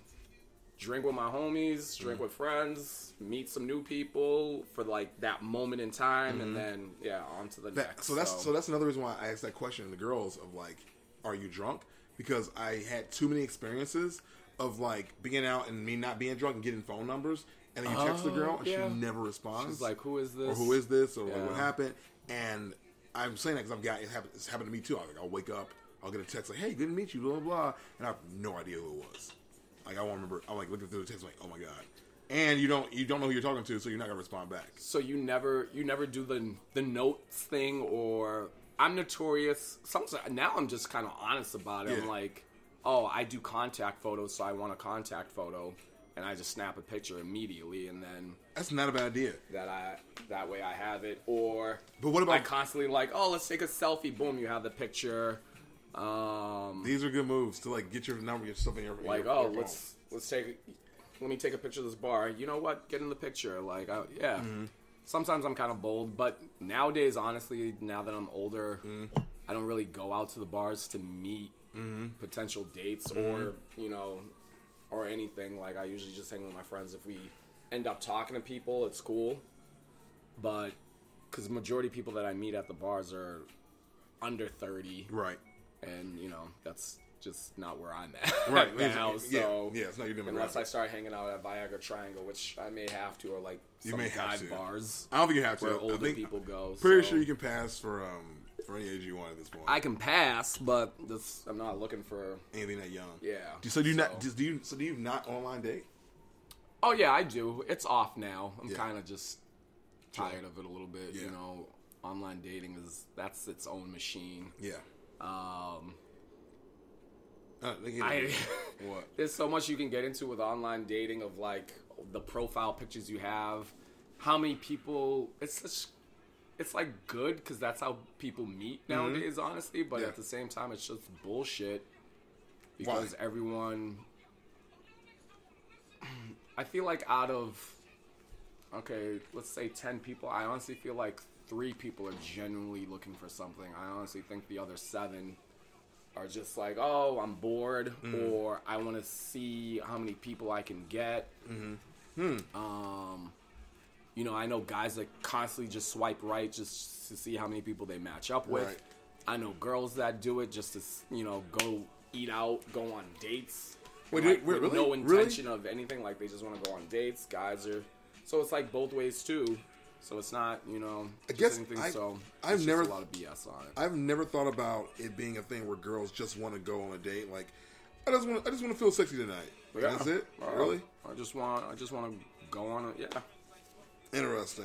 drink with my homies, drink mm. with friends, meet some new people for like that moment in time, and mm-hmm. then yeah, on to the That, next. so that's so that's another reason why I asked that question to the girls of like, are you drunk? Because I had too many experiences of like being out and me not being drunk and getting phone numbers, and then you text the Oh, girl and yeah. she never responds. She's like, who is this? or who is this, or like, what happened? And I'm saying that because I've got it happened, it's happened to me too. I like I'll wake up, I'll get a text like, "Hey, good to meet you," blah blah blah, and I have no idea who it was. Like I won't remember. I'm like looking through the text, like, "Oh my god!" And you don't you don't know who you're talking to, so you're not gonna respond back. So you never you never do the the notes thing or I'm notorious. Sometimes now I'm just kind of honest about it. Yeah. I'm like, oh, I do contact photos, so I want a contact photo, and I just snap a picture immediately, and then That's not a bad idea. that I that way I have it. Or But what I about constantly like, oh, let's take a selfie. Boom, you have the picture. Um, these are good moves to like get your number, your stuff in your like, your, oh, your let's let's take let me take a picture of this bar. You know what? Get in the picture. Like, I, yeah. Mm-hmm. Sometimes I'm kind of bold, but nowadays, honestly, now that I'm older, Mm-hmm. I don't really go out to the bars to meet Mm-hmm. potential dates or you know or anything. Like, I usually just hang with my friends. If we end up talking to people, it's cool. But because majority of people that I meet at the bars are under thirty, right. And you know that's just not where I'm at Right, now. so yeah, it's not your demographic. unless I start hanging out at Viagra Triangle, which I may have to, or like You some may have dive to. bars I don't think you have to. where older people go. Pretty so sure you can pass for um for any age you want at this point. I can pass, but this I'm not looking for. Anything that young. Yeah. Do- So do you not? Do you? So do you not online date? Oh yeah, I do. It's off now. I'm Yeah. kind of just tired of it a little bit. Yeah. You know, online dating is that's its own machine. Yeah. Um, Uh, I what? there's so much you can get into with online dating of like the profile pictures you have, how many people. It's such, it's like good because that's how people meet nowadays, honestly. But Mm-hmm. Yeah. at the same time, it's just bullshit because Why? everyone. I feel like out of okay, let's say 10 people, I honestly feel like three people are genuinely looking for something. I honestly think the other seven are just like, oh, I'm bored, mm. or I want to see how many people I can get. Mm-hmm. Hmm. Um, you know, I know guys that constantly just swipe right just to see how many people they match up with. Right. I know girls that do it just to, you know, go eat out, go on dates. Wait, like, wait, with really? no Really? intention of anything. Like they just want to go on dates. Guys are, so it's like both ways too. So it's not, you know, I guess anything. I- so I've never- a lot of BS on it. I've never thought about it being a thing where girls just want to go on a date. Like, I just want. I just want to feel sexy tonight. Yeah. That's it. Uh, really I just want, I just want to go on it. Yeah. interesting.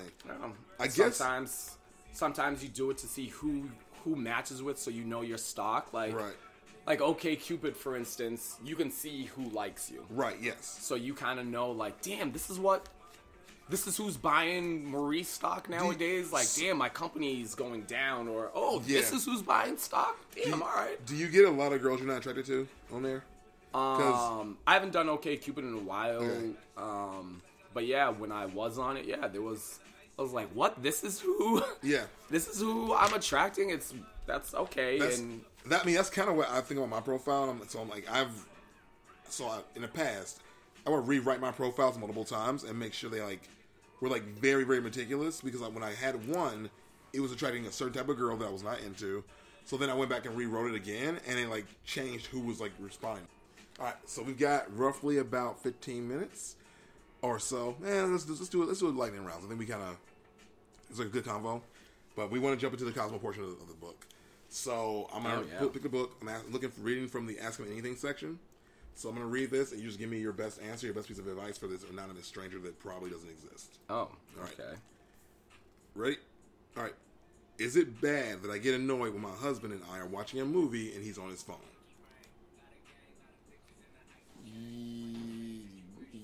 I guess- sometimes sometimes you do it to see who who matches with, so you know your stock. Like Right. like OK Cupid, for instance, you can see who likes you, Right. Yes. so you kind of know like, damn, this is what. This is who's buying Marie stock nowadays. Like, damn, my company's going down. Or, oh, this is who's buying stock. Damn, all right. Do you get a lot of girls you're not attracted to on there? Um, I haven't done OK Cupid in a while. Okay. Um, but yeah, when I was on it, yeah, there was I was like, what? This is who? Yeah. This is who I'm attracting. It's that's okay. That's, and that I mean that's kind of what I think about my profile. I'm, so I'm like I've so I, in the past I would rewrite my profiles multiple times and make sure they like were like very very meticulous because like when I had one, it was attracting a certain type of girl that I was not into. So then I went back and rewrote it again and it like changed who was like responding. All right, so we've got roughly about 15 minutes or so. Man, let's, let's do it. Let's do it lightning rounds. I think we kind of it's like a good convo. But we want to jump into the Cosmo portion of the, of the book. So I'm gonna Oh, yeah. pick, the book. I'm looking for reading from the Ask Me Anything section. So I'm gonna read this, and you just give me your best answer, your best piece of advice for this anonymous stranger that probably doesn't exist. oh, right. okay. Ready? All right. Is it bad that I get annoyed when my husband and I are watching a movie and he's on his phone?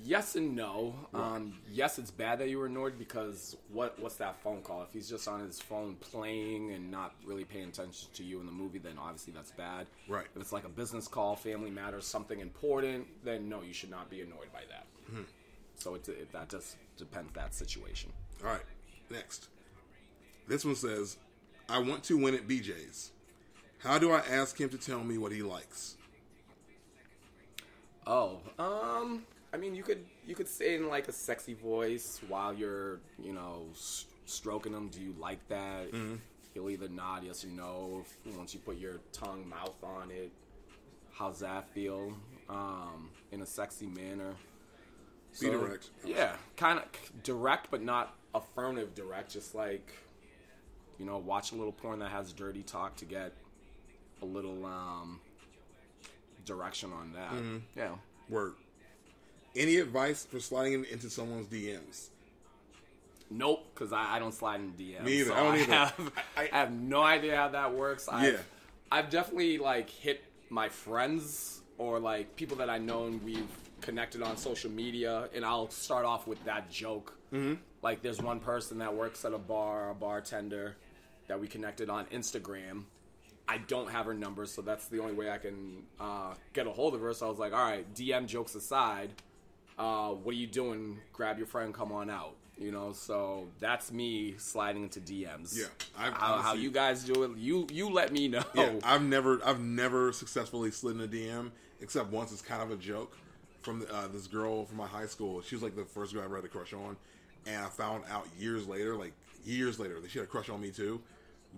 Yes and no. Um, yes, it's bad that you were annoyed because what what's that phone call? If he's just on his phone playing and not really paying attention to you in the movie, then obviously that's bad. Right. If it's like a business call, family matters, something important, then no, you should not be annoyed by that. Hmm. So it, it that just depends that situation. All right. Next. This one says, I want to win at BJ's. How do I ask him to tell me what he likes? Oh, um, I mean, you could you could say in like a sexy voice while you're, you know, s- stroking him. Do you like that? He'll either nod yes or no. Once you put your tongue mouth on it, how's that feel? Um, in a sexy manner. Be direct. Yeah, kind of direct, but not affirmative direct. Just like, you know, watch a little porn that has dirty talk to get a little um direction on that. Mm-hmm. Yeah. Word. Any advice for sliding into someone's DMs? Nope, because I, I don't slide in DMs. Me either. so I don't either. Have, I- I, have no idea how that works. I've, Yeah. I've definitely like hit my friends or like people that I know and we've connected on social media, and I'll start off with that joke. Mm-hmm. Like, there's one person that works at a bar, a bartender, that we connected on Instagram. I don't have her number, so that's the only way I can uh, get a hold of her. So I was like, all right, DM jokes aside, uh, what are you doing? Grab your friend, come on out. You know, so that's me sliding into DMs. Yeah, I've how, how you guys do it, you you let me know. Yeah, I've never, I've never successfully slid in a DM except once. It's kind of a joke from uh, this girl from my high school. She was like the first girl I ever had a crush on, and I found out years later, like years later, that she had a crush on me too.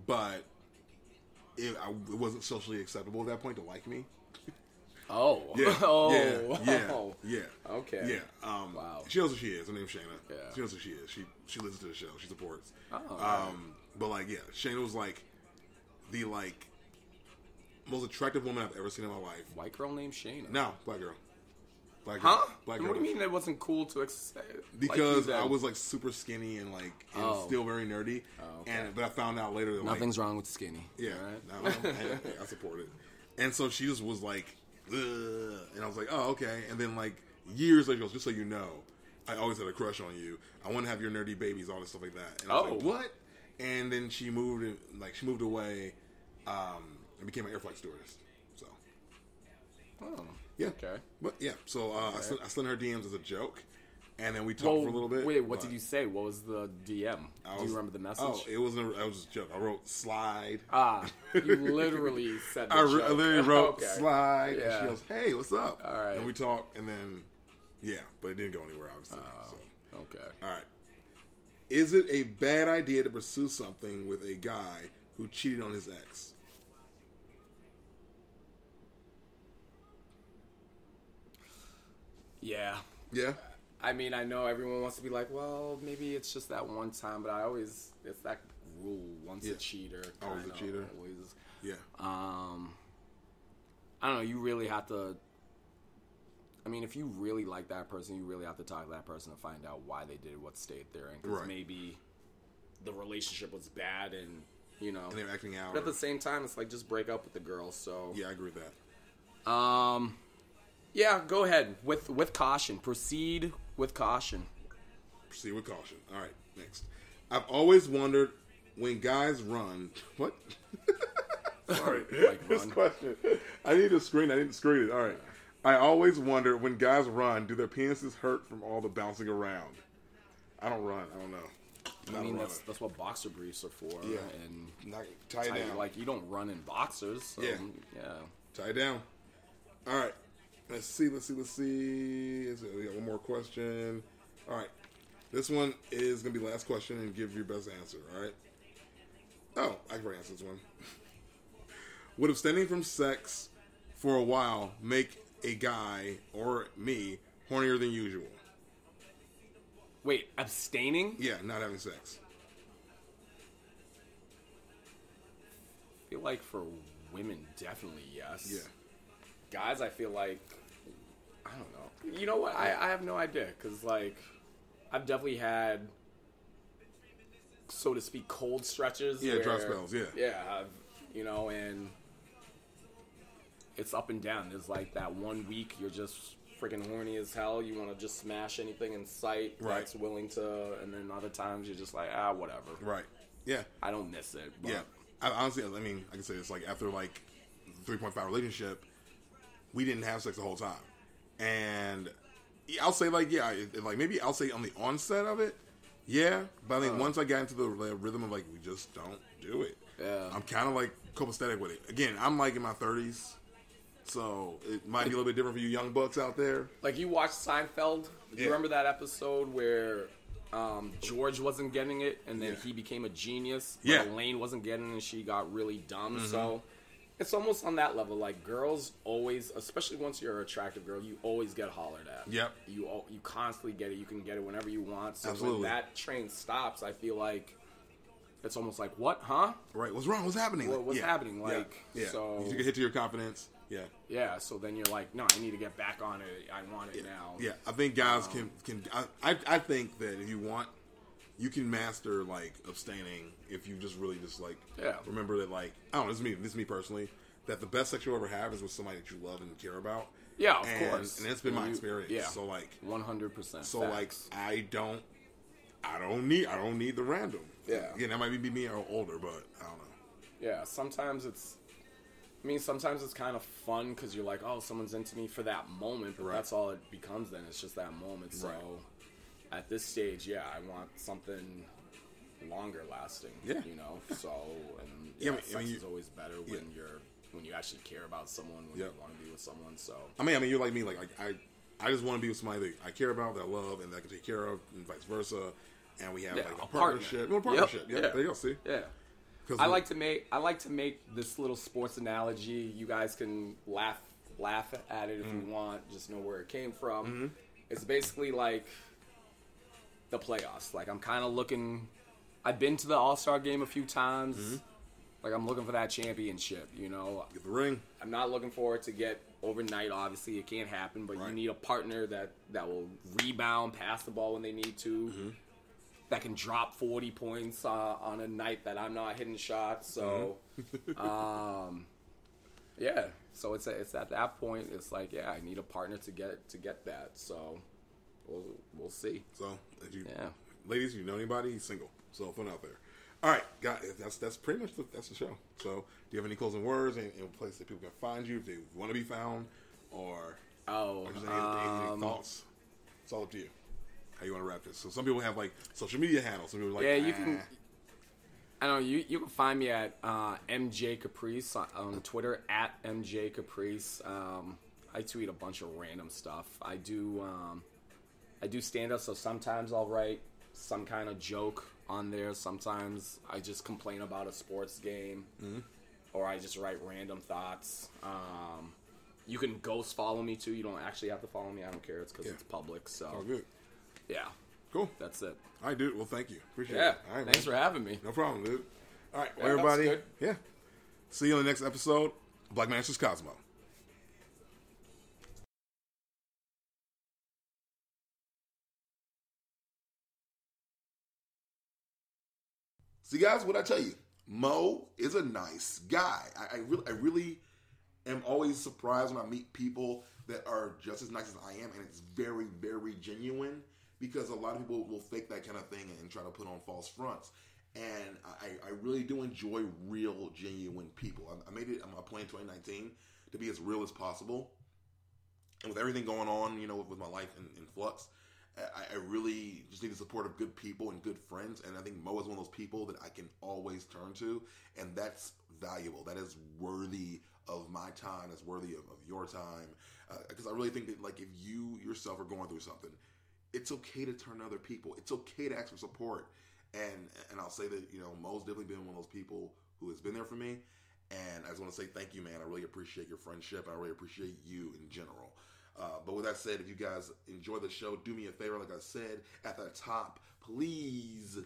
But it, I, it wasn't socially acceptable at that point to like me. Oh, Yeah, oh, yeah, yeah, oh. yeah. Okay. Yeah. Um, Wow. She knows who she is. Her name's Shayna. Yeah. She knows who she is. She she listens to the show. She supports. Oh, Um, but like, yeah, Shayna was like the like most attractive woman I've ever seen in my life. White girl named Shayna. No, black girl. Black girl. Huh? Black what do you mean it wasn't cool to accept? Because then? I was like super skinny and like and Oh. still very nerdy. Oh, okay. And but I found out later that like, Nothing's wrong with skinny. Yeah, right? no, I, I support it. And so she just was like. And I was like, oh, okay. And then like years later, she goes, just so you know, I always had a crush on you. I want to have your nerdy babies, all this stuff like that. And I was like, Oh. what? And then she moved, like she moved away, um, and became an air flight stewardess. So Oh, yeah, okay. But yeah, so uh, I, slid, I slid in her DMs as a joke, and then we talked Well, for a little bit. wait, what did you say? What was the DM? I Do you remember the message? Oh, it wasn't. A, I was just a joke. I wrote slide. ah, you literally said I, re- I literally wrote Okay. slide, and she goes, "Hey, what's up?" All right. and we talked, and then yeah, but it didn't go anywhere, obviously. Oh. So, Okay. all right. Is it a bad idea to pursue something with a guy who cheated on his ex? Yeah. Yeah, I mean, I know everyone wants to be like, well, maybe it's just that one time, but I always it's that rule: once Yeah. a cheater, Always a cheater. Always. yeah, Um, I don't know. You really have to. I mean, if you really like that person, you really have to talk to that person to find out why they did what state they're in. Because Right. maybe the relationship was bad, and you know. and they're acting out. But at the same time, it's like just break up with the girl. So yeah, I agree with that. um, yeah, go ahead with with caution. Proceed with caution. Proceed with caution. All right, next. I've always wondered when guys run. What? Sorry, Like this question. I need to screen. I didn't screen it. All right. I always wonder when guys run, do their penises hurt from all the bouncing around? I don't run. I don't know. I mean, that's that's what boxer briefs are for. Yeah. and Not, tie it I- down. like you don't run in boxers. So, Yeah. yeah. Tie it down. All right. Let's see. Let's see. Let's see. Is it, we got one more question. All right. This one is gonna be last question, and give your best answer. All right. Oh, I can already answer this one. Would abstaining from sex for a while make a guy or me hornier than usual? Wait, abstaining? Yeah, not having sex. I feel like for women, definitely yes. Yeah. Guys, I feel like I don't know. You know what? I, I have no idea because like I've definitely had, so to speak, cold stretches. Yeah, dry spells, yeah. yeah. I've, you know, and it's up and down. There's like that one week you're just freaking horny as hell. You want to just smash anything in sight Right. that's willing to, and then other times you're just like ah whatever. Right. Yeah. I don't miss it. But Yeah, I, honestly, I mean, I can say it's like after like three point five relationship, we didn't have sex the whole time, and I'll say like yeah, it, like maybe I'll say on the onset of it, yeah, but I think once I got into the rhythm of like we just don't do it, Yeah. I'm kind of like copacetic with it. Again, I'm like in my thirties, so it might be a little bit different for you young bucks out there. Like you watched Seinfeld. Do Yeah. you remember that episode where um, George wasn't getting it, and then Yeah. he became a genius? but Yeah. Mm-hmm. Elaine wasn't getting it, and she got really dumb. So it's almost on that level. Like girls always, especially once you're an attractive girl, you always get hollered at. Yep. You you constantly get it. You can get it whenever you want. So Absolutely. when that train stops, I feel like it's almost like what, huh? Right? What's wrong? What's happening? What- what's Yeah. happening? Like, yeah. so- you get hit to your confidence. Yeah. Yeah. So then you're like, no, I need to get back on it. I want it now. Yeah, I think guys um, can can. I, I I think that if you want, you can master like abstaining if you just really just like Yeah. remember that like I don't know. This is me. This is me personally. That the best sex you'll ever have is with somebody that you love and care about. Yeah, of and, course. And that's been my You- experience. yeah. So like, One hundred percent. so like, I don't, I don't need, I don't need the random. Yeah. Again, that might be me or older, but I don't know. Yeah, sometimes it's. I mean, sometimes it's kind of fun because you're like, oh, someone's into me for that moment, but Right. that's all it becomes. Then it's just that moment. So, Right. At this stage, yeah, I want something longer lasting. Yeah. you know. So, and Yeah, yeah, I mean- I sex mean, you- is always better when Yeah. you're when you actually care about someone, when Yeah. you want to be with someone. So, I mean, I mean, you're like me. Like, I, I, I just want to be with somebody that I care about, that I love, and that I can take care of, and vice versa. And we have Yeah, like a, a partner. partnership. A partnership. Yep, Yeah, there you go. See, yeah. I we- like to make I like to make this little sports analogy. You guys can laugh laugh at it if Mm-hmm. you want. Just know where it came from. It's basically like the playoffs. Like I'm kind of looking. I've been to the All Star game a few times. Mm-hmm. Like I'm looking for that championship. You know, get the ring. I'm not looking for it to get overnight. Obviously, it can't happen. But Right. you need a partner that that will rebound, pass the ball when they need to. Mm-hmm. That can drop 40 points uh, on a night that I'm not hitting shots. So, Mm-hmm. um, yeah. So it's it's at that point. It's like, yeah, I need a partner to get to get that. So, we'll we'll see. So, if you, Yeah. ladies, you know anybody? He's single. So fun out there. All right, guys, that's that's pretty much the, that's the show. So, do you have any closing words? Any, any place that people can find you if they want to be found, or, Oh, or any, any, any um, thoughts? It's all up to you. How you want to wrap this? So, some people have like social media handles. Some people like, yeah, you can. "Ah." I don't know. You you can find me at uh, MJ Caprice on, on Twitter at MJ Caprice. Um, I tweet a bunch of random stuff. I do um, I do stand up, so sometimes I'll write some kind of joke on there. Sometimes I just complain about a sports game, or I just write random thoughts. Um, you can ghost follow me too. You don't actually have to follow me. I don't care. It's because Yeah. it's public. So Oh, good. yeah, Cool. that's it. All right, dude. Well, thank you. Appreciate Yeah, it. All right, thanks man. for having me. No problem, dude. All right, well, Yeah, everybody. Yeah. See you on the next episode. Black Man Answers Cosmo. See, guys, what I tell you, Mo is a nice guy. I, I really, I really am always surprised when I meet people that are just as nice as I am, and it's very, very genuine. Because a lot of people will fake that kind of thing and try to put on false fronts. And I, I really do enjoy real, genuine people. I, I made it. I'm plan 2019 to be as real as possible. And with everything going on, you know, with, with my life in, in flux, I, I really just need the support of good people and good friends, and I think Mo is one of those people that I can always turn to, and that's valuable. That is worthy of my time. That's worthy of, of your time, because uh, I really think that like if you yourself are going through something, it's okay to turn to other people. It's okay to ask for support, and and I'll say that you know Mo's definitely been one of those people who has been there for me. And I just want to say thank you, man. I really appreciate your friendship. I really appreciate you in general. Uh, but with that said, if you guys enjoy the show, do me a favor, like I said at the top, please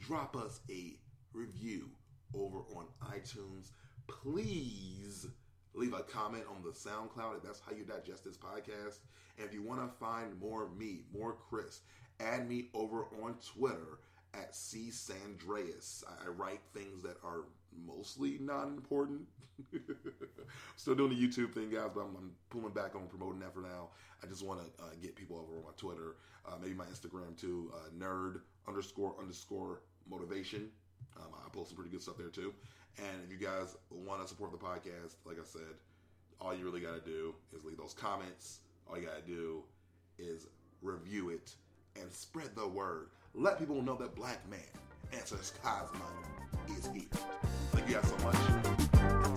drop us a review over on iTunes. Please leave a comment on the SoundCloud if that's how you digest this podcast. And if you want to find more me, more Chris, add me over on Twitter at C Sandreas. I write things that are mostly not important. Still doing the YouTube thing, guys, but I'm, I'm, pulling back on promoting that for now. I just want to uh, get people over on my Twitter, uh, maybe my Instagram too, uh, nerd underscore underscore motivation. Um, I post some pretty good stuff there too. And if you guys want to support the podcast, like I said, all you really got to do is leave those comments. All you got to do is review it and spread the word. Let people know that Black Man Answers Cosmo is here. Thank you guys so much.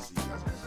See you guys